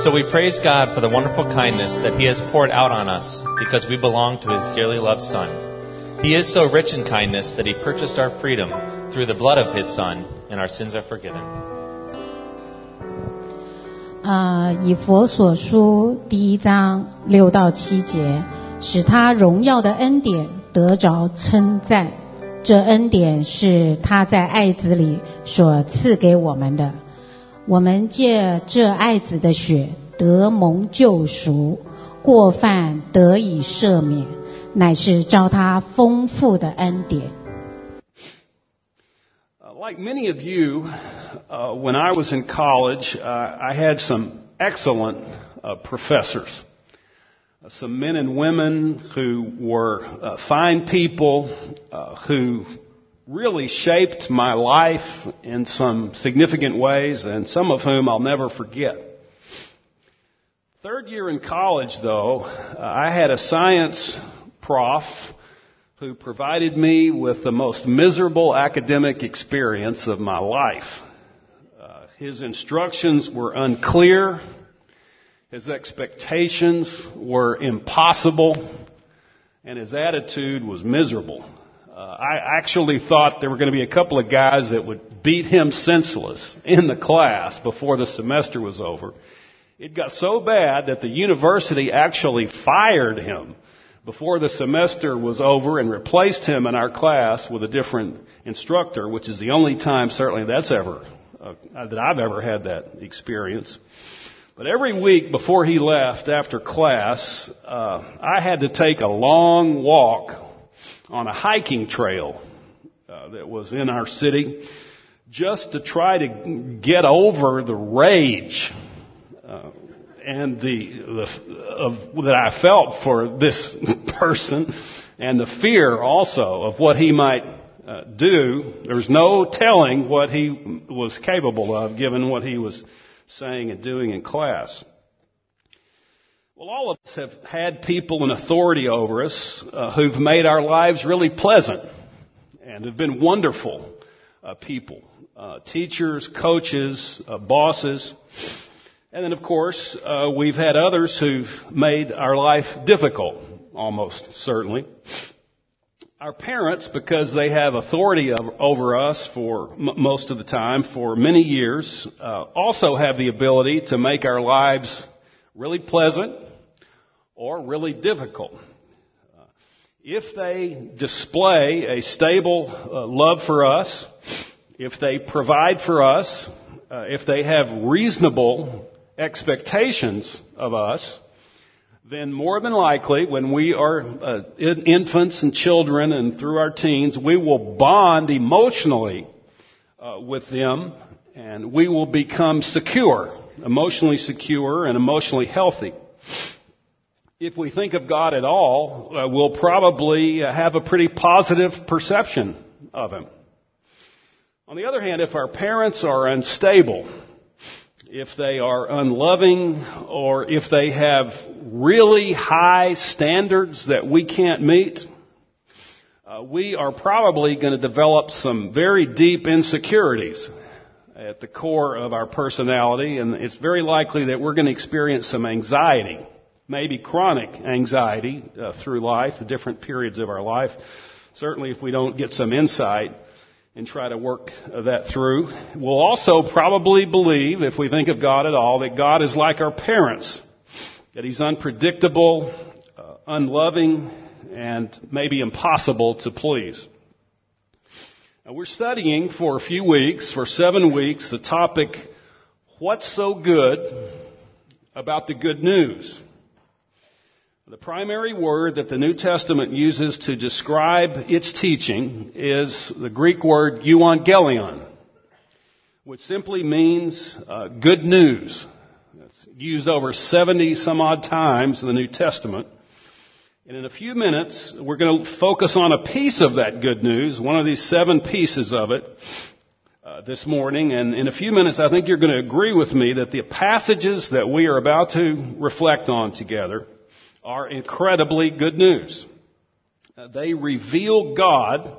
So we praise God for the wonderful kindness that He has poured out on us because we belong to His dearly loved Son. He is so rich in kindness that He purchased our freedom through the blood of His Son, and our sins are forgiven. 啊、uh,，以弗所书第一章六到七节，使他荣耀的恩典得着称赞。这恩典是他在爱子里所赐给我们的。我们借这爱子的血得蒙救赎，过犯得以赦免，乃是照他丰富的恩典。 Uh, like many of you, uh, when I was in college, uh, I had some excellent uh, professors. Uh, some men and women who were uh, fine people, uh, who really shaped my life in some significant ways, and some of whom I'll never forget. Third year in college, though, I had a science prof who provided me with the most miserable academic experience of my life. Uh, his instructions were unclear. His expectations were impossible. And his attitude was miserable. Uh, I actually thought there were going to be a couple of guys that would beat him senseless in the class before the semester was over. It got so bad that the university actually fired him before the semester was over and replaced him in our class with a different instructor, which is the only time certainly that's ever, uh, that I've ever had that experience. But every week before he left after class, uh, I had to take a long walk on a hiking trail uh, that was in our city just to try to get over the rage uh, and the, the of that I felt for this person, and the fear also of what he might uh, do. There's no telling what he was capable of, given what he was saying and doing in class. Well, all of us have had people in authority over us uh, who've made our lives really pleasant and have been wonderful uh, people. Uh, teachers, coaches, uh, bosses. And then, of course, uh, we've had others who've made our life difficult, almost certainly. Our parents, because they have authority over us for m- most of the time, for many years, uh, also have the ability to make our lives really pleasant or really difficult. Uh, if they display a stable uh, love for us, if they provide for us, uh, if they have reasonable expectations of us, then more than likely, when we are uh, in- infants and children and through our teens, we will bond emotionally with them and we will become secure, emotionally secure and emotionally healthy. If we think of God at all, uh, we'll probably uh, have a pretty positive perception of Him. On the other hand, if our parents are unstable, if they are unloving, or if they have really high standards that we can't meet, uh, we are probably going to develop some very deep insecurities at the core of our personality, and it's very likely that we're going to experience some anxiety, maybe chronic anxiety uh, through life, the different periods of our life. Certainly, if we don't get some insight and try to work that through. We'll also probably believe, if we think of God at all, that God is like our parents, that He's unpredictable, uh, unloving, and maybe impossible to please. Now, we're studying for a few weeks, for seven weeks, the topic, What's so good about the good news? The primary word that the New Testament uses to describe its teaching is the Greek word euangelion, which simply means uh, good news. It's used over 70 some odd times in the New Testament. And in a few minutes, we're going to focus on a piece of that good news, one of these seven pieces of it, uh, this morning. And in a few minutes, I think you're going to agree with me that the passages that we are about to reflect on together are incredibly good news. Uh, they reveal God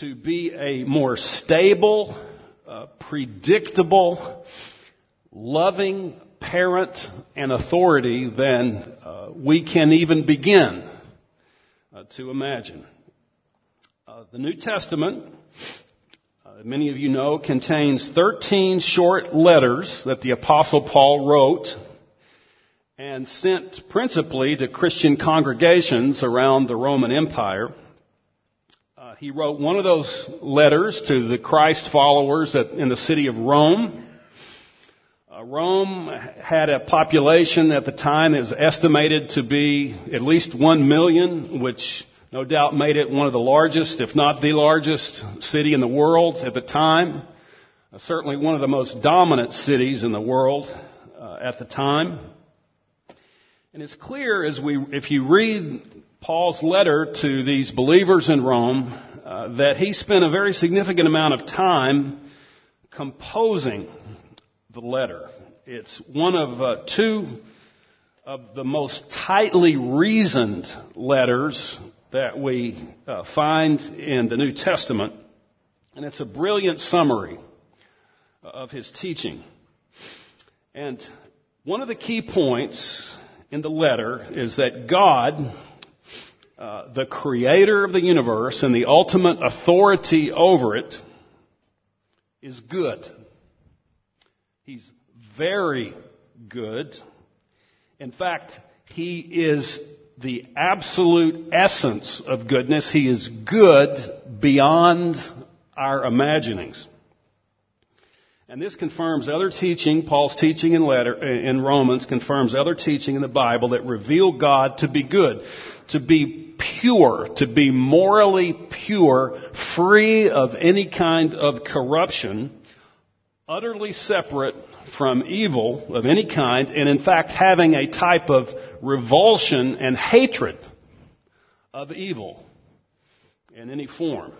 to be a more stable, uh, predictable, loving, parent and authority than uh, we can even begin uh, to imagine. Uh, the New Testament, uh, many of you know, contains 13 short letters that the Apostle Paul wrote and sent principally to Christian congregations around the Roman Empire. Uh, he wrote one of those letters to the Christ followers at, in the city of Rome. Uh, Rome had a population at the time that was estimated to be at least one million, which no doubt made it one of the largest, if not the largest city in the world at the time. Uh, certainly one of the most dominant cities in the world uh, at the time. And it's clear as we, if you read Paul's letter to these believers in Rome, uh, that he spent a very significant amount of time composing the letter. It's one of uh, two of the most tightly reasoned letters that we uh, find in the New Testament, and it's a brilliant summary of his teaching. And one of the key points in the letter is that God, uh, the creator of the universe and the ultimate authority over it, is good. He's very good. In fact, He is the absolute essence of goodness. He is good beyond our imaginings. And this confirms other teaching, Paul's teaching in letter, in Romans confirms other teaching in the Bible that reveal God to be good, to be pure, to be morally pure, free of any kind of corruption, utterly separate from evil of any kind, and in fact having a type of revulsion and hatred of evil in any form.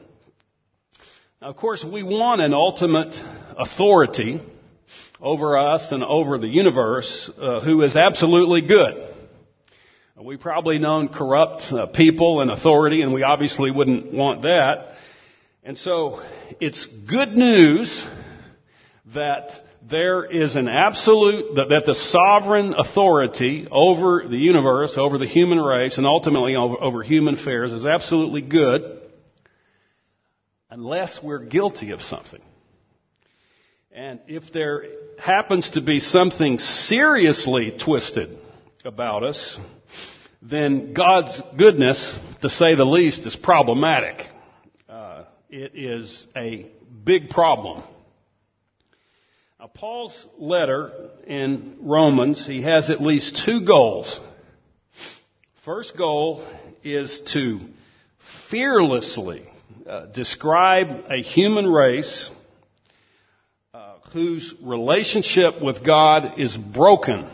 Now, of course, we want an ultimate authority over us and over the universe uh, who is absolutely good. We probably known corrupt uh, people and authority, and we obviously wouldn't want that. And so, it's good news that there is an absolute, that, that the sovereign authority over the universe, over the human race, and ultimately over, over human affairs is absolutely good unless we're guilty of something. And if there happens to be something seriously twisted about us, then God's goodness, to say the least, is problematic. Uh, it is a big problem. Now, Paul's letter in Romans, he has at least two goals. First goal is to fearlessly uh, describe a human race whose relationship with God is broken.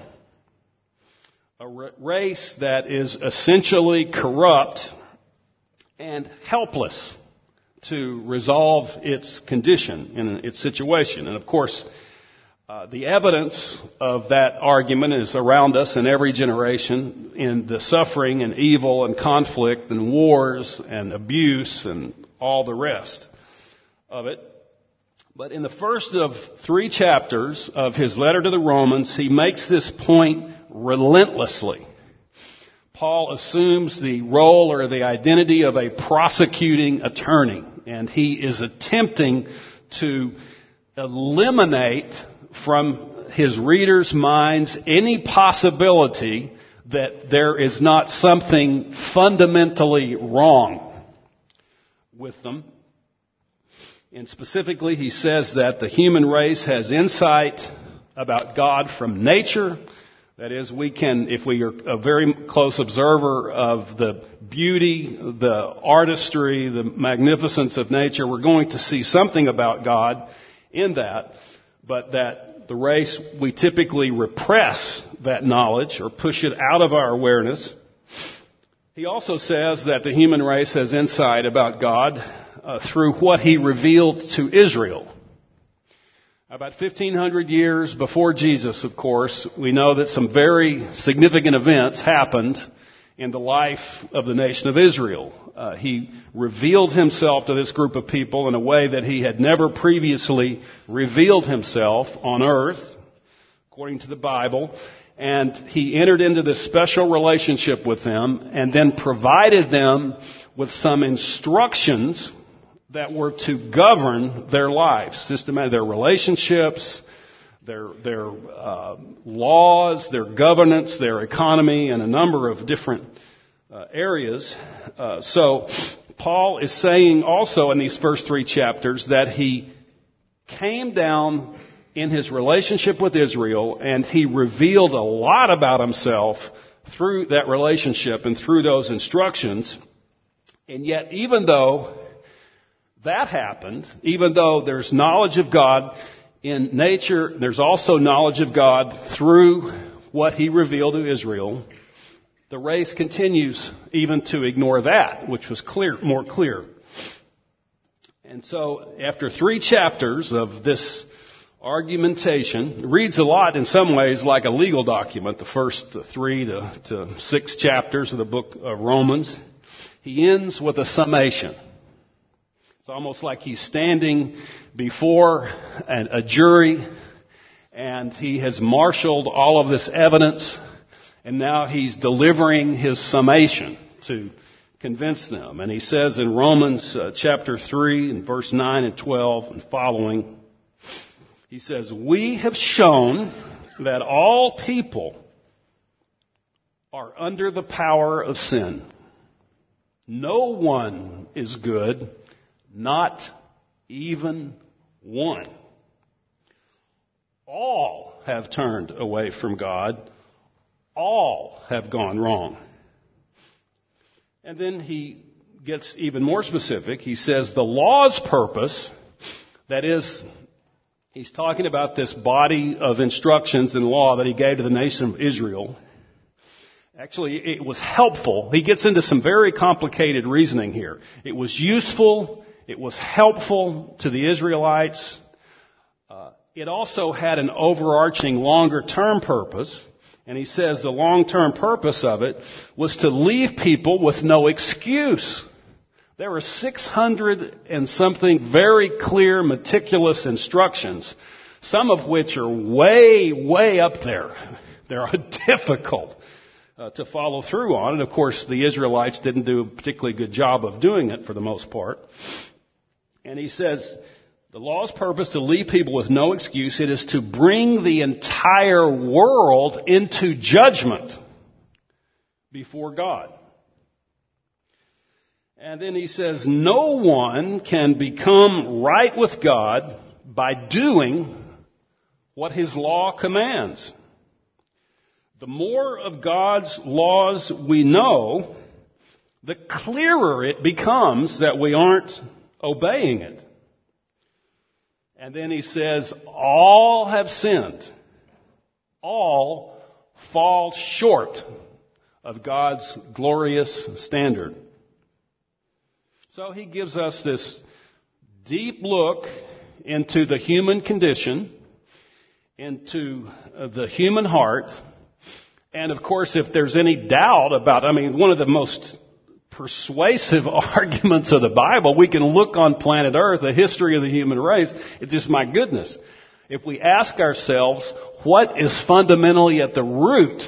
A race that is essentially corrupt and helpless to resolve its condition and its situation. And of course, uh, the evidence of that argument is around us in every generation in the suffering and evil and conflict and wars and abuse and all the rest of it. But in the first of three chapters of his letter to the Romans, he makes this point relentlessly. Paul assumes the role or the identity of a prosecuting attorney, and he is attempting to eliminate from his readers' minds any possibility that there is not something fundamentally wrong with them. And specifically, he says that the human race has insight about God from nature. That is, we can, if we are a very close observer of the beauty, the artistry, the magnificence of nature, we're going to see something about God in that but that the race, we typically repress that knowledge or push it out of our awareness. He also says that the human race has insight about God uh, through what he revealed to Israel. About 1500 years before Jesus, of course, we know that some very significant events happened in the life of the nation of Israel. Uh, he revealed himself to this group of people in a way that he had never previously revealed himself on earth. According to the Bible. And he entered into this special relationship with them and then provided them with some instructions that were to govern their lives, systematic, their relationships, their, their uh, laws, their governance, their economy, and a number of different uh, areas. Uh, so Paul is saying also in these first three chapters that he came down in his relationship with Israel and he revealed a lot about himself through that relationship and through those instructions. And yet, even though that happened, even though there's knowledge of God in nature, there's also knowledge of God through what he revealed to Israel. The race continues even to ignore that, which was clear, more clear. And so, after three chapters of this argumentation, reads a lot in some ways like a legal document, the first three to, to six chapters of the book of Romans. He ends with a summation. It's almost like he's standing before an, a jury and he has marshaled all of this evidence and now he's delivering his summation to convince them. And he says in Romans uh, chapter 3 and verse 9 and 12 and following, he says, We have shown that all people are under the power of sin. No one is good, not even one. All have turned away from God. All have gone wrong. And then he gets even more specific. He says the law's purpose, that is, he's talking about this body of instructions and law that he gave to the nation of Israel. Actually, it was helpful. He gets into some very complicated reasoning here. It was useful. It was helpful to the Israelites. Uh, it also had an overarching longer term purpose. And he says the long term purpose of it was to leave people with no excuse. There were 600 and something very clear, meticulous instructions, some of which are way, way up there. They're difficult uh, to follow through on. And of course, the Israelites didn't do a particularly good job of doing it for the most part. And he says, the law's purpose to leave people with no excuse. It is to bring the entire world into judgment before God. And then he says, no one can become right with God by doing what his law commands. The more of God's laws we know, the clearer it becomes that we aren't obeying it. And then he says, all have sinned. All fall short of God's glorious standard. So he gives us this deep look into the human condition, into uh, the human heart, and of course, if there's any doubt about, I mean, one of the most persuasive arguments of the Bible, we can look on planet Earth, the history of the human race. It's just my goodness. If we ask ourselves what is fundamentally at the root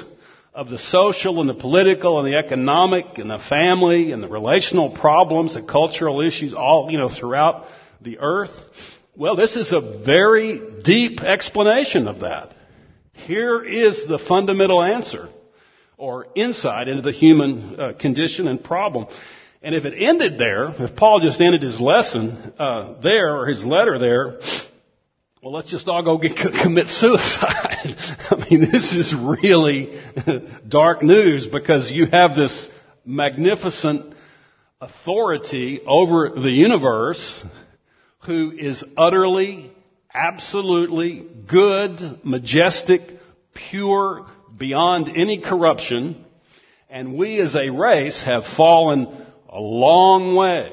of the social and the political and the economic and the family and the relational problems, the cultural issues, all, you know, throughout the earth, well, this is a very deep explanation of that. Here is the fundamental answer or insight into the human uh, condition and problem. And if it ended there, if Paul just ended his lesson uh, there or his letter there, well, let's just all go get, commit suicide. I mean, this is really dark news because you have this magnificent authority over the universe who is utterly, absolutely good, majestic, pure, beyond any corruption, and we as a race have fallen a long way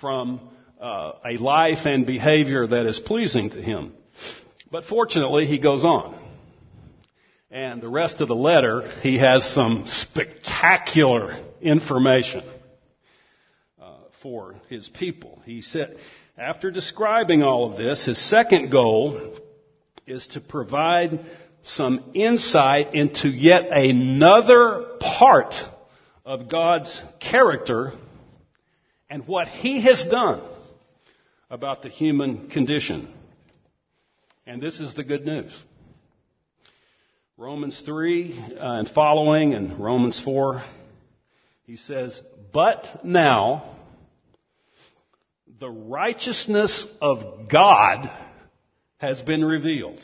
from uh, a life and behavior that is pleasing to him. But fortunately, he goes on. And the rest of the letter, he has some spectacular information uh, for his people. He said, after describing all of this, his second goal is to provide some insight into yet another part of God's character and what He has done about the human condition. And this is the good news. Romans 3 uh, and following, and Romans 4, he says, But now, the righteousness of God has been revealed.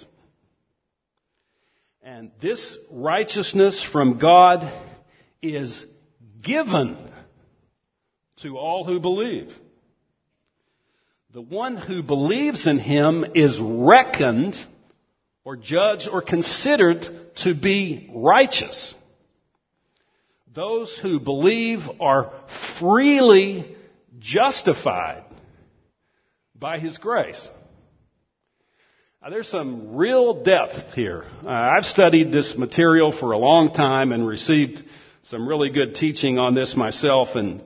And this righteousness from God is given to all who believe. The one who believes in him is reckoned or judged or considered to be righteous. Those who believe are freely justified by his grace. There's some real depth here. Uh, I've studied this material for a long time and received some really good teaching on this myself and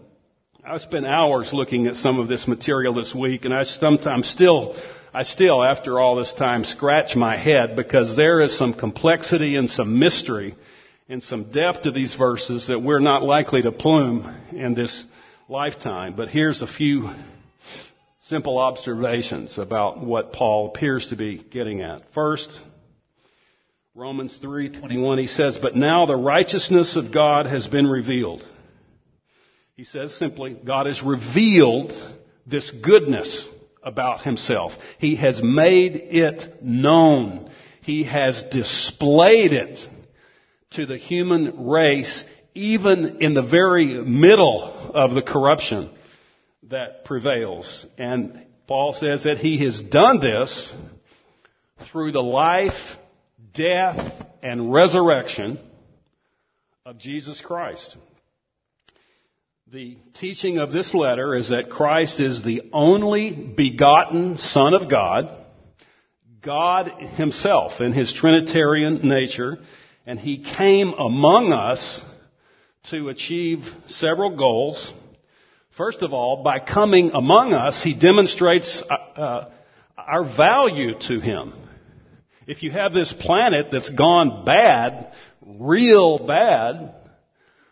I spent hours looking at some of this material this week and I sometimes still, I still after all this time scratch my head because there is some complexity and some mystery and some depth to these verses that we're not likely to plume in this lifetime. But here's a few simple observations about what Paul appears to be getting at. First, Romans 3:21 he says, "But now the righteousness of God has been revealed." He says simply, God has revealed this goodness about himself. He has made it known. He has displayed it to the human race even in the very middle of the corruption that prevails. And Paul says that he has done this through the life, death, and resurrection of Jesus Christ. The teaching of this letter is that Christ is the only begotten Son of God, God Himself in His Trinitarian nature, and He came among us to achieve several goals. First of all, by coming among us, he demonstrates uh, uh, our value to him. If you have this planet that's gone bad, real bad,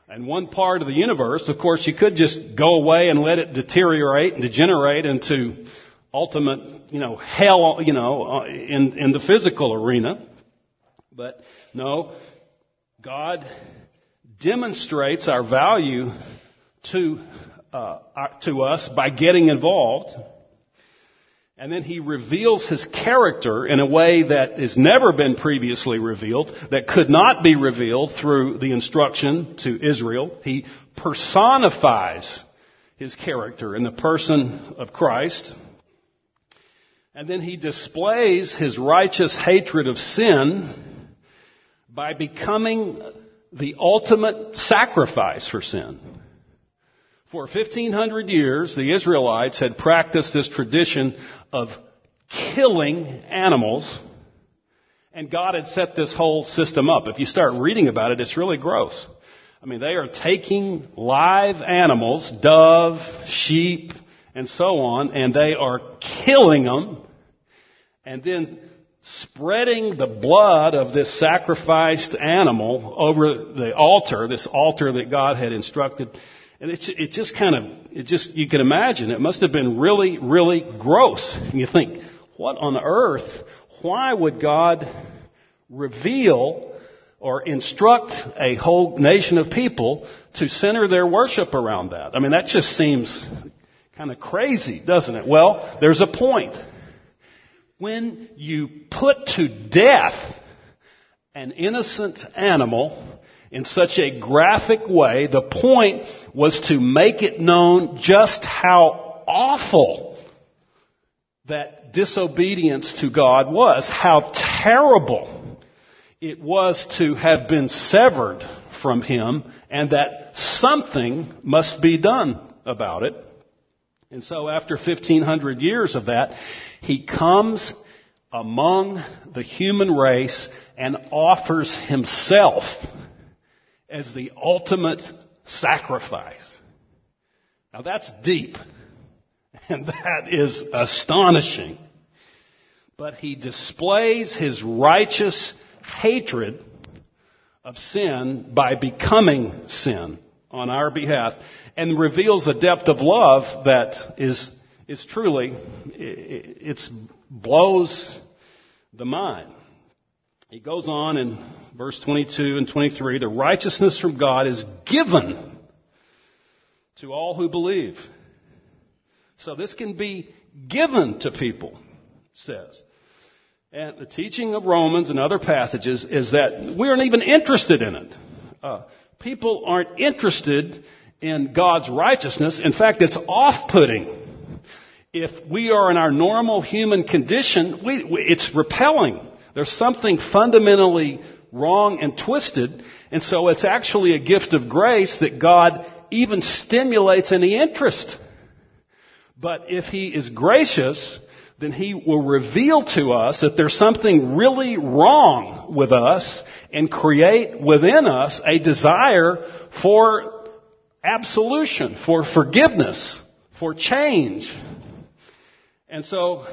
and one part of the universe, of course, you could just go away and let it deteriorate and degenerate into ultimate, you know, hell, you know, uh, in, in the physical arena. But no, God demonstrates our value to uh, to us by getting involved. And then he reveals his character in a way that has never been previously revealed, that could not be revealed through the instruction to Israel. He personifies his character in the person of Christ. And then he displays his righteous hatred of sin by becoming the ultimate sacrifice for sin. For 1500 years, the Israelites had practiced this tradition of killing animals, and God had set this whole system up. If you start reading about it, it's really gross. I mean, they are taking live animals, dove, sheep, and so on, and they are killing them, and then spreading the blood of this sacrificed animal over the altar, this altar that God had instructed and it's, it just kind of, it just, you can imagine, it must have been really, really gross. And you think, what on earth, why would God reveal or instruct a whole nation of people to center their worship around that? I mean, that just seems kind of crazy, doesn't it? Well, there's a point. When you put to death an innocent animal, in such a graphic way. The point was to make it known just how awful that disobedience to God was, how terrible it was to have been severed from Him, and that something must be done about it. And so after 1500 years of that, He comes among the human race and offers Himself as the ultimate sacrifice. Now that's deep. And that is astonishing. but he displays his righteous hatred of sin by becoming sin on our behalf and reveals a depth of love that is, is truly, it blows the mind. He goes on in verse 22 and 23, the righteousness from God is given to all who believe. So this can be given to people, says. And the teaching of Romans and other passages is that we aren't even interested in it. Uh, people aren't interested in God's righteousness. In fact, it's off-putting. If we are in our normal human condition, we, we, it's repelling. There's something fundamentally wrong and twisted. And so it's actually a gift of grace that God even stimulates any interest. But if He is gracious, then He will reveal to us that there's something really wrong with us and create within us a desire for absolution, for forgiveness, for change. And so,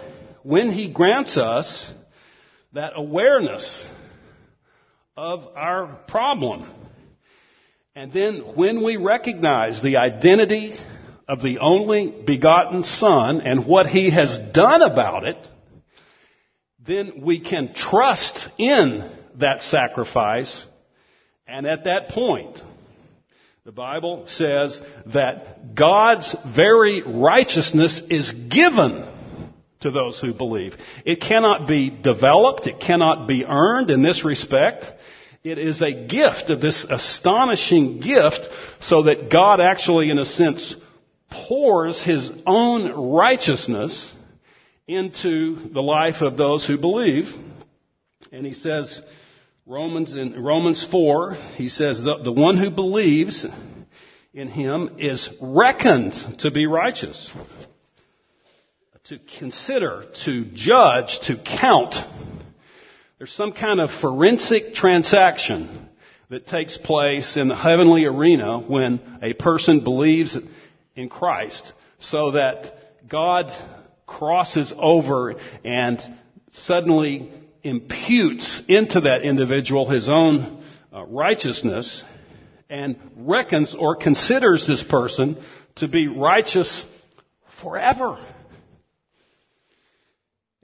when He grants us that awareness of our problem, and then when we recognize the identity of the only begotten Son and what He has done about it, then we can trust in that sacrifice. And at that point, the Bible says that God's very righteousness is given to those who believe. It cannot be developed. It cannot be earned in this respect. It is a gift of this astonishing gift so that God actually, in a sense, pours his own righteousness into the life of those who believe. And he says, Romans in Romans 4, he says, the, the one who believes in him is reckoned to be righteous. To consider, to judge, to count. There's some kind of forensic transaction that takes place in the heavenly arena when a person believes in Christ so that God crosses over and suddenly imputes into that individual his own uh, righteousness and reckons or considers this person to be righteous forever.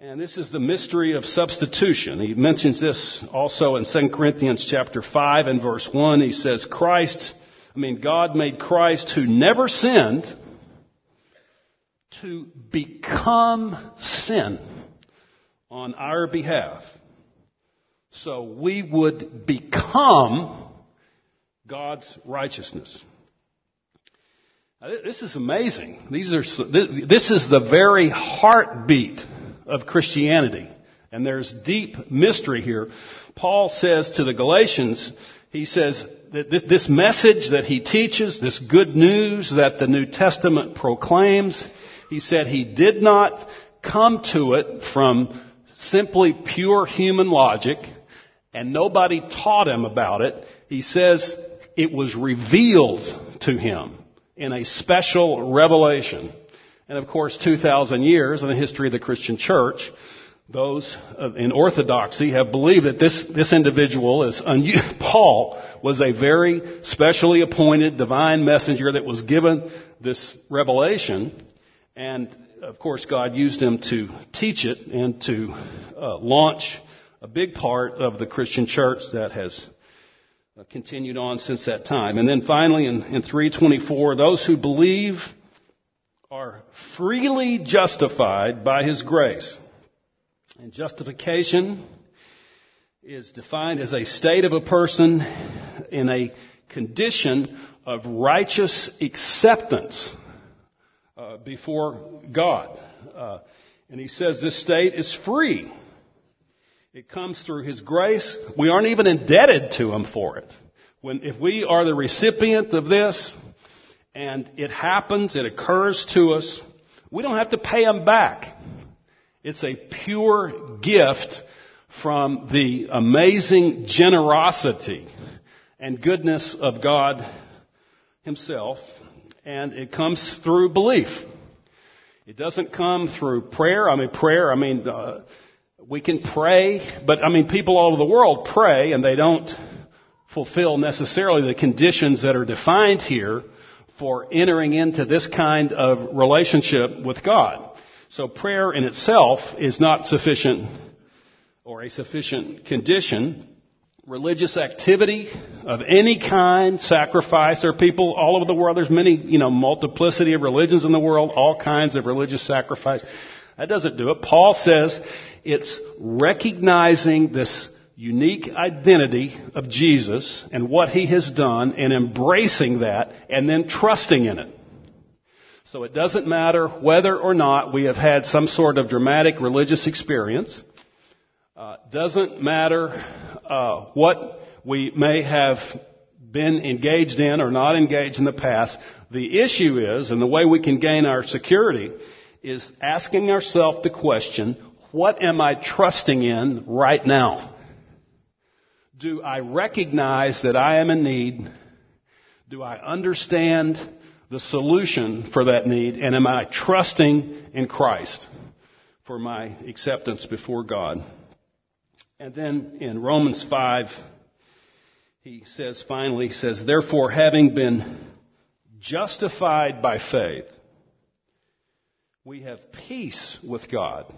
And this is the mystery of substitution. He mentions this also in 2 Corinthians chapter 5 and verse 1. He says, Christ I mean, God made Christ who never sinned to become sin on our behalf. So we would become God's righteousness. Now, this is amazing. These are, this is the very heartbeat of Christianity. And there's deep mystery here. Paul says to the Galatians, he says that this, this message that he teaches, this good news that the New Testament proclaims, he said he did not come to it from simply pure human logic, and nobody taught him about it. He says it was revealed to him in a special revelation. And of course, 2,000 years in the history of the Christian church, those in orthodoxy have believed that this, this individual is, un- Paul was a very specially appointed divine messenger that was given this revelation. And of course, God used him to teach it and to uh, launch a big part of the Christian church that has uh, continued on since that time. And then finally in, in 324, those who believe are freely justified by his grace. And justification is defined as a state of a person in a condition of righteous acceptance uh, before God. Uh, and he says this state is free. It comes through his grace. We aren't even indebted to him for it. When, if we are the recipient of this, and it happens, it occurs to us, we don't have to pay them back. It's a pure gift from the amazing generosity and goodness of God Himself, and it comes through belief. It doesn't come through prayer. I mean, prayer, I mean, uh, we can pray, but I mean, people all over the world pray and they don't fulfill necessarily the conditions that are defined here for entering into this kind of relationship with God. So prayer in itself is not sufficient or a sufficient condition. Religious activity of any kind, sacrifice. There are people all over the world. There's many, you know, multiplicity of religions in the world, all kinds of religious sacrifice. That doesn't do it. Paul says it's recognizing this unique identity of Jesus and what he has done and embracing that and then trusting in it. So it doesn't matter whether or not we have had some sort of dramatic religious experience. Uh, doesn't matter uh, what we may have been engaged in or not engaged in the past. The issue is, and the way we can gain our security, is asking ourselves the question, what am I trusting in right now? Do I recognize that I am in need? Do I understand the solution for that need? And am I trusting in Christ for my acceptance before God? And then in Romans 5, he says finally, he says, therefore having been justified by faith, we have peace with God,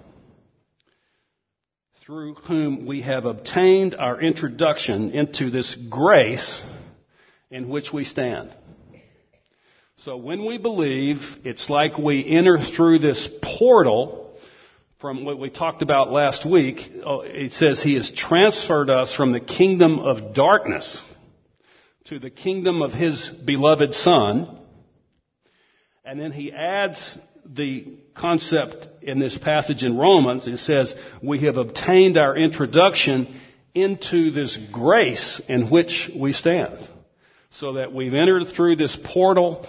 through whom we have obtained our introduction into this grace in which we stand. So when we believe, it's like we enter through this portal from what we talked about last week, oh, it says he has transferred us from the kingdom of darkness to the kingdom of his beloved son. And then he adds the concept in this passage in Romans. It says, we have obtained our introduction into this grace in which we stand. So that we've entered through this portal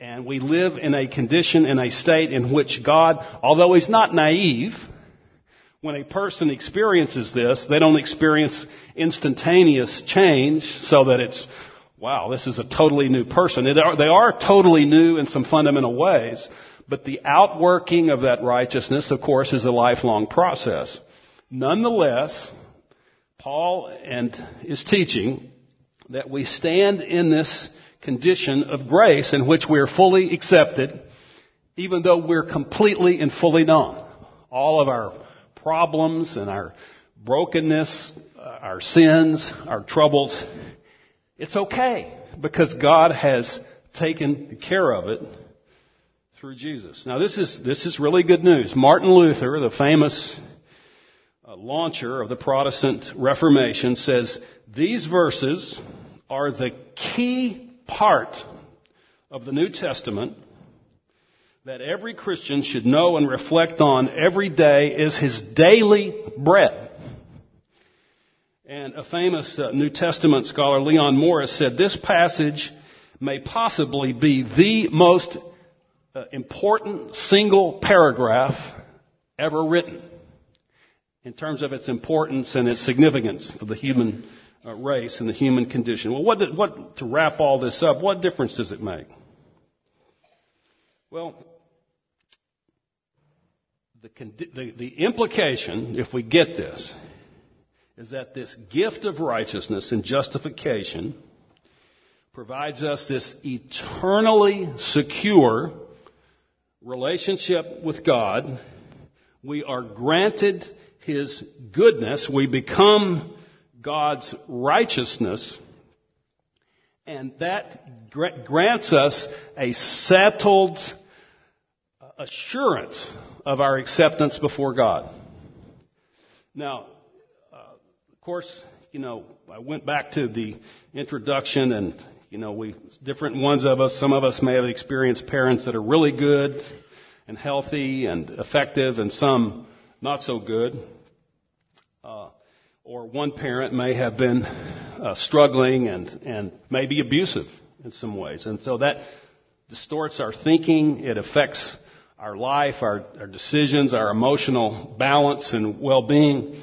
and we live in a condition, in a state in which God, although He's not naive, when a person experiences this, they don't experience instantaneous change so that it's, wow, this is a totally new person. Are, they are totally new in some fundamental ways, but the outworking of that righteousness, of course, is a lifelong process. Nonetheless, Paul and is teaching that we stand in this condition of grace in which we are fully accepted, even though we're completely and fully known. All of our problems and our brokenness, our sins, our troubles, it's okay because God has taken care of it through Jesus. Now this is, this is really good news. Martin Luther, the famous uh, launcher of the Protestant Reformation says, these verses are the key part of the New Testament that every Christian should know and reflect on every day is his daily bread. And a famous uh, New Testament scholar, Leon Morris, said this passage may possibly be the most uh, important single paragraph ever written in terms of its importance and its significance for the human uh, race and the human condition. Well, what, did, what, to wrap all this up, what difference does it make? Well, the, the, the implication, if we get this, is that this gift of righteousness and justification provides us this eternally secure relationship with God. We are granted His goodness. We become God's righteousness, and that grants us a settled assurance of our acceptance before God. Now, course, you know, I went back to the introduction and, you know, we, different ones of us, some of us may have experienced parents that are really good and healthy and effective and some not so good. Uh, or one parent may have been uh, struggling and, and maybe abusive in some ways. And so that distorts our thinking. It affects our life, our, our decisions, our emotional balance and well-being.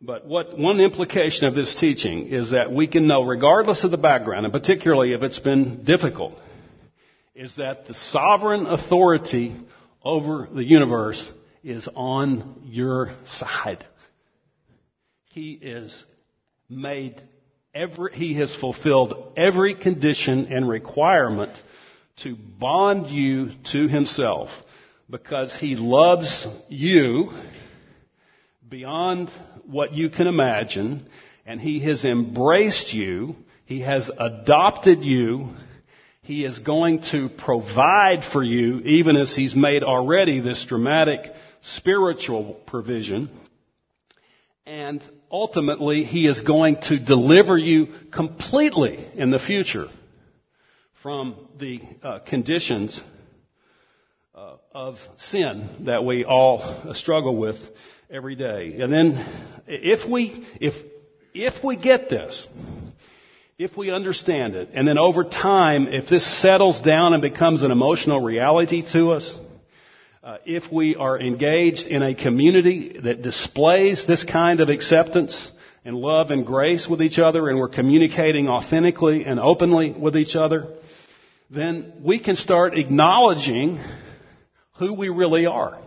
But what one implication of this teaching is that we can know, regardless of the background, and particularly if it's been difficult, is that the sovereign authority over the universe is on your side. He is made every, he has fulfilled every condition and requirement to bond you to himself because he loves you beyond what you can imagine and he has embraced you. He has adopted you. He is going to provide for you even as he's made already this dramatic spiritual provision. And ultimately, He is going to deliver you completely in the future from the uh, conditions uh, of sin that we all struggle with every day. And then, if we, if, if we get this, if we understand it, and then over time, if this settles down and becomes an emotional reality to us, uh, if we are engaged in a community that displays this kind of acceptance and love and grace with each other, and we're communicating authentically and openly with each other, then we can start acknowledging who we really are.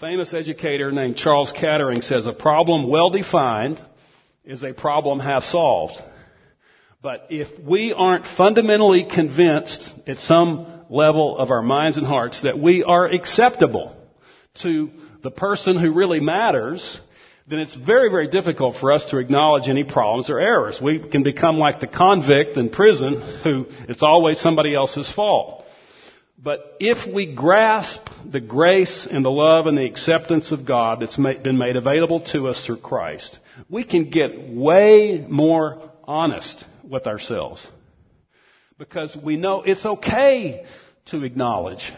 Famous educator named Charles Kettering says a problem well defined is a problem half solved. But if we aren't fundamentally convinced at some level of our minds and hearts that we are acceptable to the person who really matters, then it's very, very difficult for us to acknowledge any problems or errors. We can become like the convict in prison who it's always somebody else's fault. But if we grasp the grace and the love and the acceptance of God that's been made available to us through Christ, we can get way more honest with ourselves because we know it's okay to acknowledge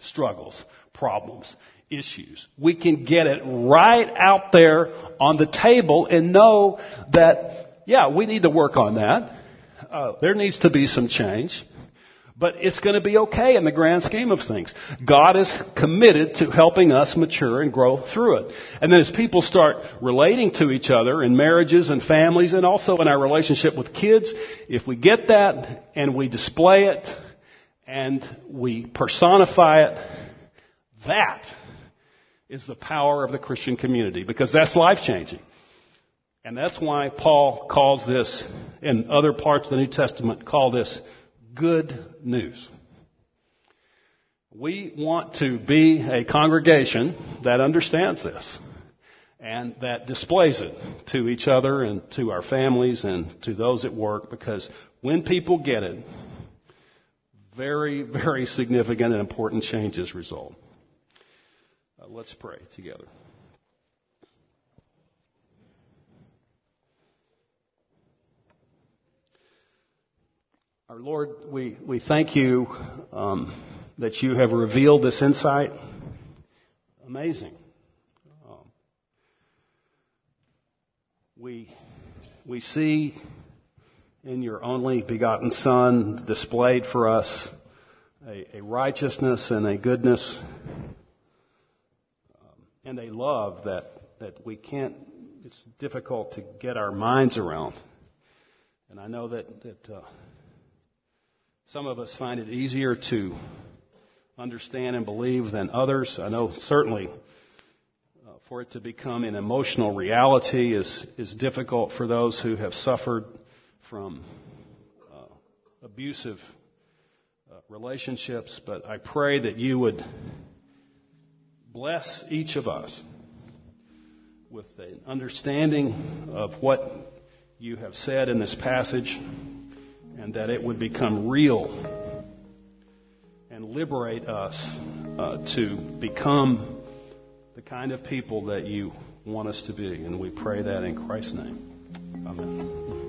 struggles, problems, issues. We can get it right out there on the table and know that, yeah, we need to work on that. Uh, there needs to be some change. But it's going to be okay in the grand scheme of things. God is committed to helping us mature and grow through it. And then as people start relating to each other in marriages and families and also in our relationship with kids, if we get that and we display it and we personify it, that is the power of the Christian community because that's life changing. And that's why Paul calls this, and other parts of the New Testament, call this good news. We want to be a congregation that understands this and that displays it to each other and to our families and to those at work because when people get it, very, very significant and important changes result. Uh, let's pray together. Our Lord, we, we thank you um, that you have revealed this insight. Amazing. Um, we, we see in your only begotten Son displayed for us a, a righteousness and a goodness um, and a love that, that we can't, it's difficult to get our minds around. And I know that, that uh, some of us find it easier to understand and believe than others. I know certainly uh, for it to become an emotional reality is, is difficult for those who have suffered from uh, abusive uh, relationships, but I pray that you would bless each of us with an understanding of what you have said in this passage and that it would become real and liberate us uh, to become the kind of people that you want us to be. And we pray that in Christ's name. Amen.